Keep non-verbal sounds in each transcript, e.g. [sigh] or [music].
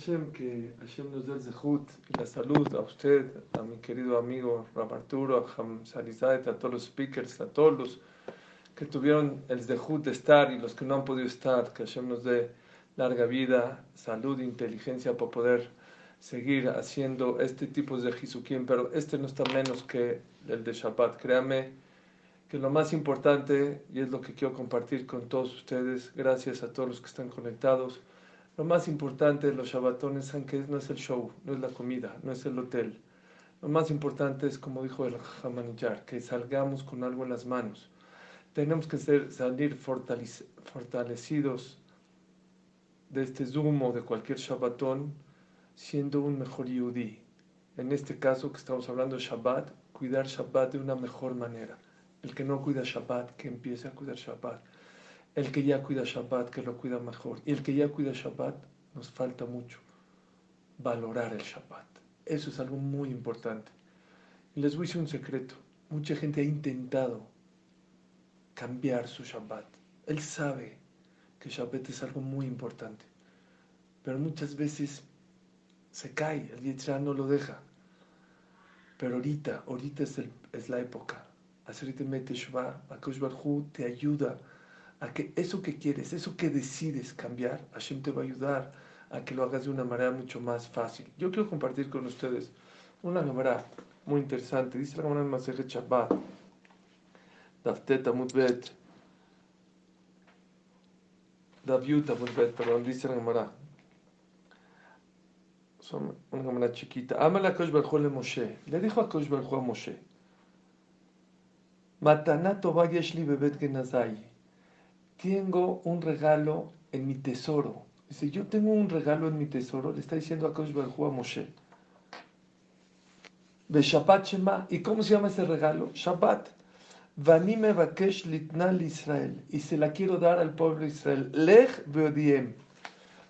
Hashem, que Hashem nos dé el y la salud a usted, a mi querido amigo Rab Arturo, a Ham Sarizait, a todos los speakers, a todos los que tuvieron el zehut de estar y los que no han podido estar, que Hashem nos dé larga vida, salud inteligencia para poder seguir haciendo este tipo de Jisukim, pero este no está menos que el de Shabbat. Créame que lo más importante, y es lo que quiero compartir con todos ustedes, gracias a todos los que están conectados, lo más importante de los Shabbatones que no es el show, no es la comida, no es el hotel. Lo más importante es, como dijo el Hamanillar, que salgamos con algo en las manos. Tenemos que ser, salir fortalecidos de este zumo de cualquier Shabbatón, siendo un mejor Yudí. En este caso que estamos hablando de Shabbat, cuidar Shabbat de una mejor manera. El que no cuida Shabbat, que empiece a cuidar Shabbat el que ya cuida Shabbat, que lo cuida mejor. Y el que ya cuida Shabbat, nos falta mucho valorar el Shabbat. Eso es algo muy importante. Y les voy a decir un secreto. Mucha gente ha intentado cambiar su Shabbat. Él sabe que Shabbat es algo muy importante. Pero muchas veces se cae, el Yetzirah no lo deja. Pero ahorita, ahorita es, es la época. Hacerte Meteshva, Akush Barhu te ayuda a que eso que quieres, eso que decides cambiar, Hashem te va a ayudar a que lo hagas de una manera mucho más fácil. Yo quiero compartir con ustedes una Gemara muy interesante. Dice la Gemara en Maseret Shabbat, Dafteta Mutbet, Daviuta Mutbet, perdón, dice la. Son una Gemara chiquita. Amala Kosh le Moshe. Le dijo a Kosh a Moshe. Matanato Vayeshli Bebet Genazai tengo un regalo en mi tesoro. Dice, yo tengo un regalo en mi tesoro, le está diciendo a Kosh a Moshe. ¿Y cómo se llama ese regalo? Shabbat. Vanime Bakesh Litnal Israel. Y se la quiero dar al pueblo de Israel. Lech Beodiem.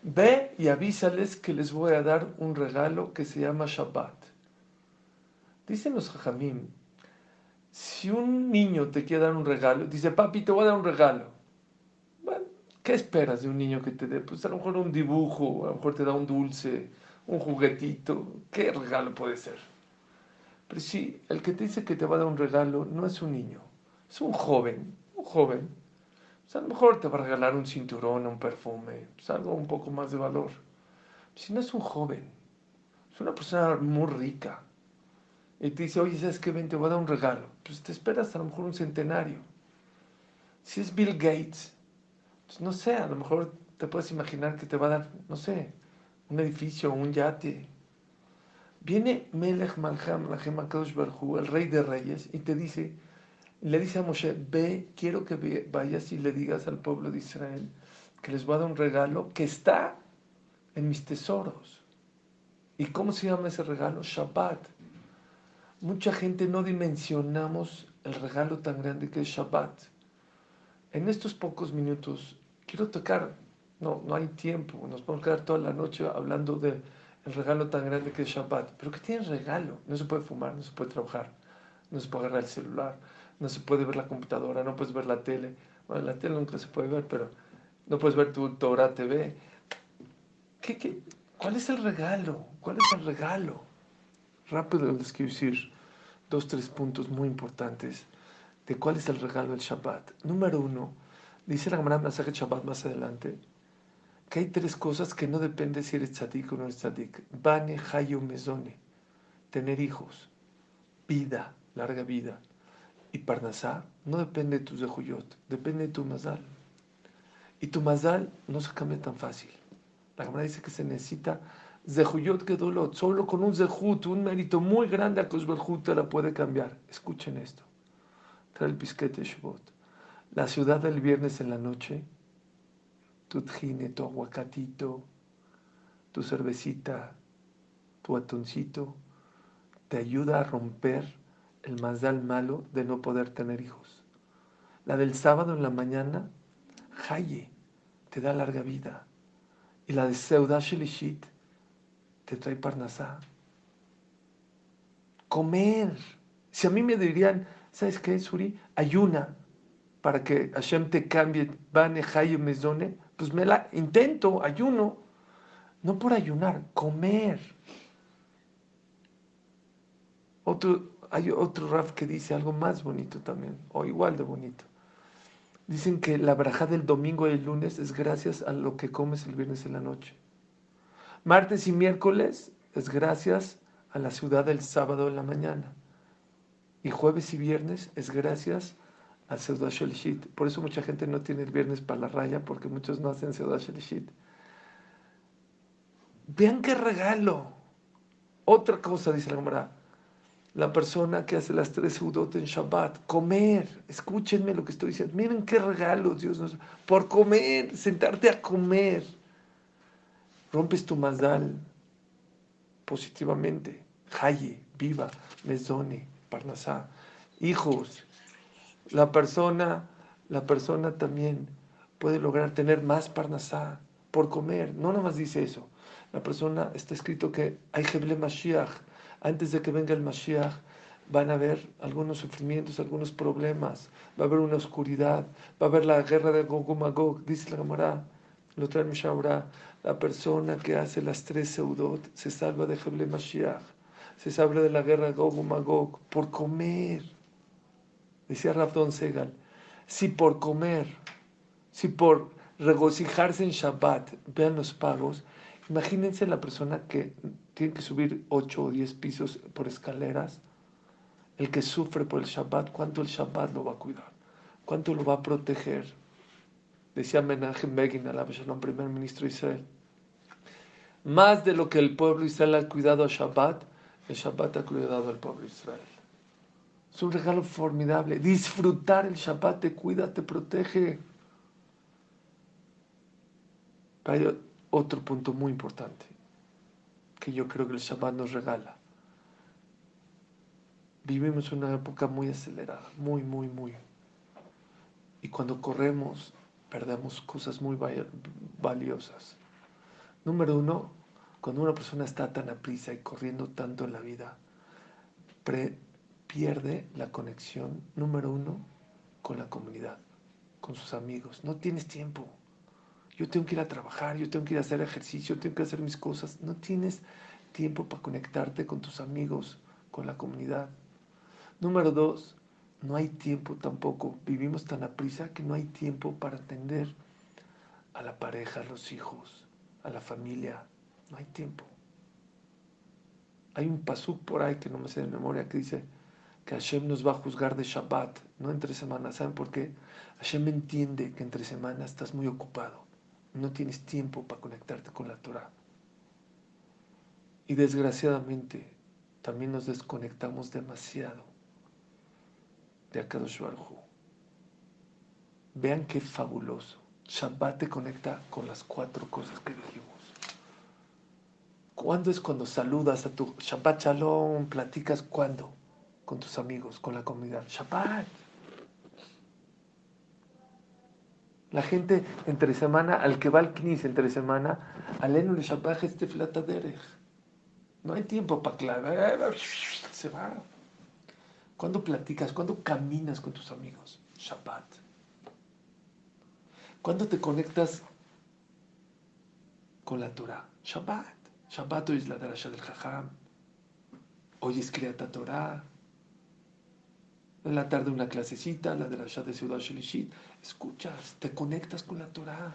Ve y avísales que les voy a dar un regalo que se llama Shabbat. Dicen los Jajamim, si un niño te quiere dar un regalo, dice, papi, te voy a dar un regalo. ¿Qué esperas de un niño que te dé? Pues a lo mejor un dibujo, a lo mejor te da un dulce, un juguetito. ¿Qué regalo puede ser? Pero sí, el que te dice que te va a dar un regalo no es un niño, es un joven, un joven. Pues a lo mejor te va a regalar un cinturón, un perfume, pues algo un poco más de valor. Si no es un joven, es una persona muy rica. Y te dice, oye, ¿sabes qué? Ven, te voy a dar un regalo. Pues te esperas a lo mejor un centenario. Si es Bill Gates, pues, no sé, a lo mejor te puedes imaginar que te va a dar, no sé, un edificio, un yate. Viene Melech Malham, Barhu, el rey de reyes, y te dice, le dice a Moshe, ve, quiero que vayas y le digas al pueblo de Israel que les voy a dar un regalo que está en mis tesoros. ¿Y cómo se llama ese regalo? Shabbat. Mucha gente no dimensionamos el regalo tan grande que es Shabbat. En estos pocos minutos quiero tocar, no, no hay tiempo, nos podemos quedar toda la noche hablando del regalo tan grande que es Shabbat, pero que tiene regalo, no se puede fumar, no se puede trabajar, no se puede agarrar el celular, no se puede ver la computadora, no puedes ver la tele, bueno, la tele nunca se puede ver, pero no puedes ver tu Torah TV. ¿Qué, qué? ¿Cuál es el regalo? ¿Cuál es el regalo? Rápido les quiero decir dos, tres puntos muy importantes de cuál es el regalo del Shabbat. Número uno, dice la Gemara Masaje Shabbat más adelante, que hay tres cosas que no depende si eres tzadik o no eres tzadik. Bane, Hayo, Mezone. Tener hijos, vida, larga vida. Y Parnasá no depende de tu zehuyot, depende de tu mazal. Y tu mazal no se cambia tan fácil. La Gemara dice que se necesita zehuyot dolot. Solo con un zehut, un mérito muy grande a Kuzberhut te la puede cambiar. Escuchen esto trae el pisquete Shbot. La ciudad del viernes en la noche, tu tjine, tu aguacatito, tu cervecita, tu atoncito, te ayuda a romper el mazal malo de no poder tener hijos. La del sábado en la mañana, Haye, te da larga vida. Y la de Seudah Shelishit te trae parnasá. Comer. Si a mí me dirían, ¿sabes qué, Suri? Ayuna para que Hashem te cambie, Bane, Haye, Mezone. Pues me la intento, ayuno. No por ayunar, comer. Otro, hay otro Raf que dice algo más bonito también, o igual de bonito. Dicen que la braja del domingo y el lunes es gracias a lo que comes el viernes en la noche. Martes y miércoles es gracias a la ciudad del sábado en la mañana. Y jueves y viernes es gracias al Seudah Shelishit. Por eso mucha gente no tiene el viernes para la raya, porque muchos no hacen Seudah Shelishit. Vean qué regalo. Otra cosa, dice la Gemara. La persona que hace las tres Udot en Shabbat, comer. Escúchenme lo que estoy diciendo. Miren qué regalo Dios nos Por comer, sentarte a comer. Rompes tu mazdal positivamente. Haye, viva, mesone, parnasá. Hijos. La persona, la persona también puede lograr tener más parnasá por comer. No nada más dice eso la persona, está escrito que hay Heble Mashiach. Antes de que venga el Mashiach, van a haber algunos sufrimientos, algunos problemas, va a haber una oscuridad, va a haber la guerra de Gog Magog, dice la Gemara, lo trae Mishabra, la persona que hace las tres seudot se salva de Heble Mashiach, se salva de la guerra Gog Magog por comer. Decía Rabdon Segal, si por comer, si por regocijarse en Shabbat, vean los pagos, Imagínense la persona que tiene que subir 8 o 10 pisos por escaleras, el que sufre por el Shabbat, ¿cuánto el Shabbat lo va a cuidar? ¿Cuánto lo va a proteger? Decía Menachem Begin, el primer ministro de Israel. Más de lo que el pueblo Israel ha cuidado a Shabbat, el Shabbat ha cuidado al pueblo Israel. Es un regalo formidable. Disfrutar el Shabbat te cuida, te protege. Pero otro punto muy importante que yo creo que el Shabbat nos regala. Vivimos una época muy acelerada, muy, muy, muy. Y cuando corremos, perdemos cosas muy valiosas. Número uno, cuando una persona está tan a prisa y corriendo tanto en la vida, pierde la conexión, número uno, con la comunidad, con sus amigos. No tienes tiempo yo tengo que ir a trabajar, yo tengo que ir a hacer ejercicio, tengo que hacer mis cosas. No tienes tiempo para conectarte con tus amigos, con la comunidad. Número dos, no hay tiempo tampoco. Vivimos tan a prisa que no hay tiempo para atender a la pareja, a los hijos, a la familia. No hay tiempo. Hay un pasuk por ahí que no me sé de memoria que dice que Hashem nos va a juzgar de Shabbat, no entre semanas. ¿Saben por qué? Hashem entiende que entre semanas estás muy ocupado no tienes tiempo para conectarte con la Torah. Y desgraciadamente también nos desconectamos demasiado de Akadosh Baruj Vean qué fabuloso. Shabbat te conecta con las cuatro cosas que dijimos. ¿Cuándo es cuando saludas a tu Shabbat Shalom? Platicas cuándo? Con tus amigos, con la comunidad. Shabbat. La gente entre semana, al que va al Knis entre semana, aleno le shabaj este flataderech. No hay tiempo para clavar. Se va. ¿Cuándo platicas? ¿Cuándo caminas con tus amigos? Shabbat. ¿Cuándo te conectas con la Torah? Shabbat. Shabbat hoy es la Darasha del Jajam. Hoy es Kriyat Torah. En la tarde una clasecita, la la de Ciudad Shelishit. Escuchas, te conectas con la Torah.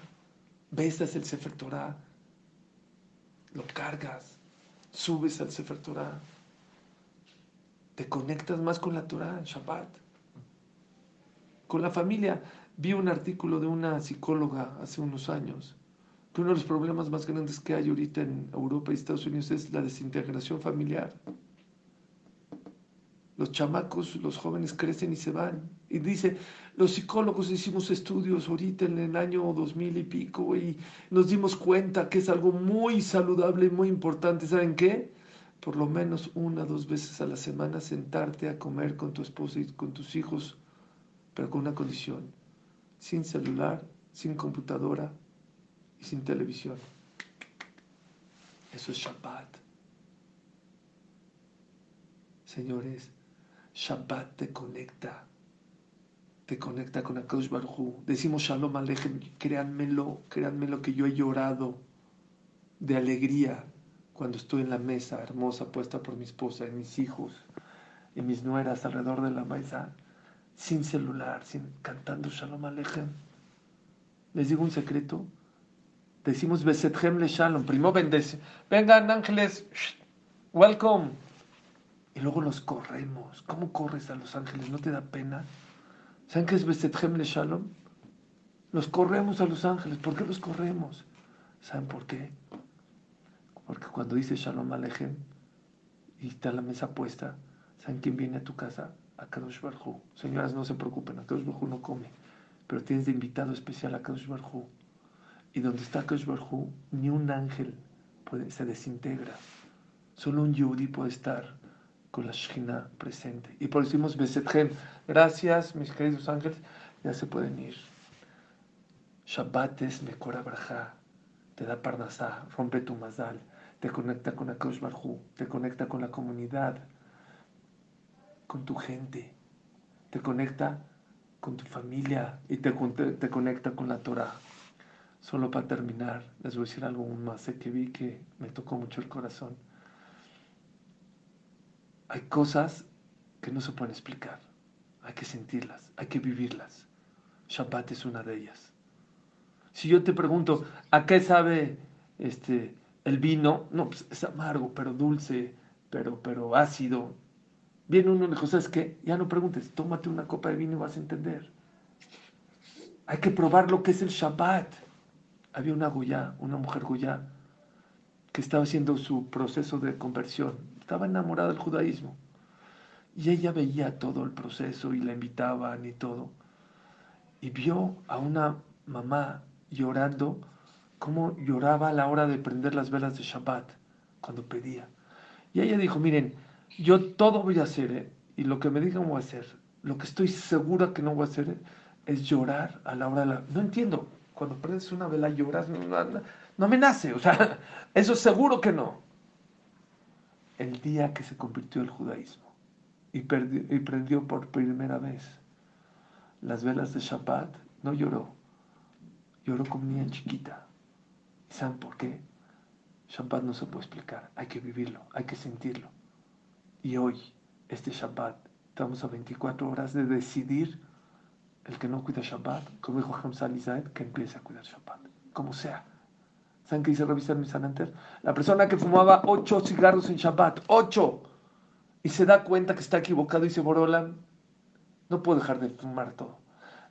Besas el Sefer Torah. Lo cargas. Subes al Sefer Torah. Te conectas más con la Torah en Shabbat. Con la familia. Vi un artículo de una psicóloga hace unos años uno de los problemas más grandes que hay ahorita en Europa y Estados Unidos es la desintegración familiar. Los chamacos, los jóvenes crecen y se van. Y dice, los psicólogos hicimos estudios ahorita en el año 2000 y pico y nos dimos cuenta que es algo muy saludable y muy importante. ¿Saben qué? Por lo menos una dos veces a la semana sentarte a comer con tu esposa y con tus hijos, pero con una condición, sin celular, sin computadora y sin televisión. Eso es Shabbat. Señores, Shabbat te conecta, te conecta con Akadosh Baruj Decimos Shalom Aleichem, créanmelo, créanmelo que yo he llorado de alegría cuando estoy en la mesa hermosa puesta por mi esposa y mis hijos y mis nueras alrededor de la mesa, sin celular, sin cantando Shalom Aleichem. Les digo un secreto. Decimos Besetchem le Shalom. Primero bendice. Vengan ángeles. Welcome. Y luego los corremos. ¿Cómo corres a los ángeles? ¿No te da pena? ¿Saben qué es Besetchem le Shalom? Los corremos a los ángeles. ¿Por qué los corremos? ¿Saben por qué? Porque cuando dice Shalom Aleichem y está la mesa puesta, ¿saben quién viene a tu casa? A Kadosh Barhu. Señoras, no se preocupen, a Kadosh Barhu no come, pero tienes de invitado especial a Kadosh Barhu. Y donde está Kadosh Barhu, ni un ángel se desintegra. Solo un yudi puede estar con la Shina presente. Y por eso decimos Besetchem. Gracias, mis queridos ángeles. Ya se pueden ir. Shabbat es Mekora Braja. Te da parnasá, rompe tu mazal te conecta con Akash Barhu, te conecta con la comunidad, con tu gente, te conecta con tu familia y te, te conecta con la Torah. Solo para terminar, les voy a decir algo más sé que vi que me tocó mucho el corazón. Hay cosas que no se pueden explicar, hay que sentirlas, hay que vivirlas. Shabbat es una de ellas. Si yo te pregunto, ¿a qué sabe este, el vino, no, pues es amargo, pero dulce, pero, pero ácido. Viene uno y dijo, ¿sabes qué? Ya no preguntes, tómate una copa de vino y vas a entender. Hay que probar lo que es el Shabbat. Había una Goya, una mujer Goya, que estaba haciendo su proceso de conversión. Estaba enamorada del judaísmo. Y ella veía todo el proceso y la invitaban y todo. Y vio a una mamá llorando cómo lloraba a la hora de prender las velas de Shabbat, cuando pedía. Y ella dijo, miren, yo todo voy a hacer, ¿eh? y lo que me digan voy a hacer. Lo que estoy segura que no voy a hacer es llorar a la hora de la... No entiendo, cuando prendes una vela lloras, no, me nace, o sea, [laughs] eso seguro que no. El día que se convirtió el judaísmo y, y prendió por primera vez las velas de Shabbat, no lloró, lloró como niña chiquita ¿Saben por qué? Shabbat no se puede explicar, hay que vivirlo, hay que sentirlo. Y hoy, este Shabbat, estamos a 24 horas de decidir el que no cuida Shabbat, como dijo Hamza Zaid, que empiece a cuidar Shabbat, como sea. ¿Saben qué dice revisar mi Sananter? La persona que fumaba 8 cigarros en Shabbat, 8, y se da cuenta que está equivocado y se borolan, no puedo dejar de fumar todo.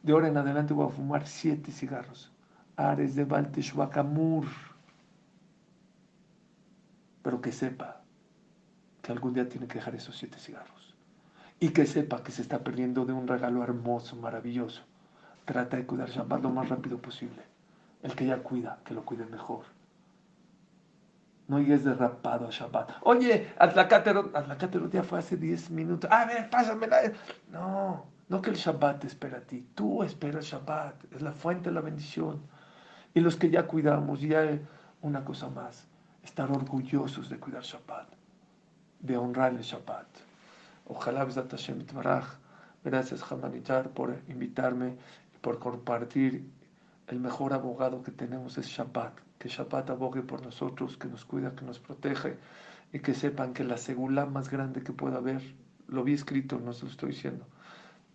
De ahora en adelante voy a fumar 7 cigarros. Ares de Balteshwakamur. Pero que sepa que algún día tiene que dejar esos siete cigarros. Y que sepa que se está perdiendo de un regalo hermoso, maravilloso. Trata de cuidar Shabbat lo más rápido posible. El que ya cuida, que lo cuide mejor. No llegues derrapado a Shabbat. Oye, Atlacátero, Atlacátero ya fue hace 10 minutos. A ver, pásamela. No, no que el Shabbat te espera a ti. Tú esperas Shabbat. Es la fuente de la bendición. Y los que ya cuidamos, ya una cosa más, estar orgullosos de cuidar Shabbat, de honrar el Shabbat. Ojalá Hashem Gracias, Hamanitar, por invitarme y por compartir. El mejor abogado que tenemos es Shabbat. Que Shabbat abogue por nosotros, que nos cuida, que nos protege y que sepan que la segula más grande que pueda haber, lo vi escrito, no se lo estoy diciendo,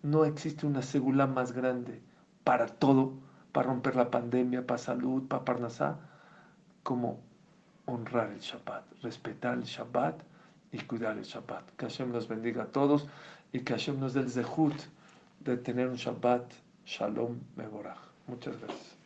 no existe una segula más grande para todo para romper la pandemia, para salud, para Parnasá, como honrar el Shabbat, respetar el Shabbat y cuidar el Shabbat. Que Hashem nos bendiga a todos y que Hashem nos dé el zehut de tener un Shabbat Shalom Mevorach. Muchas gracias.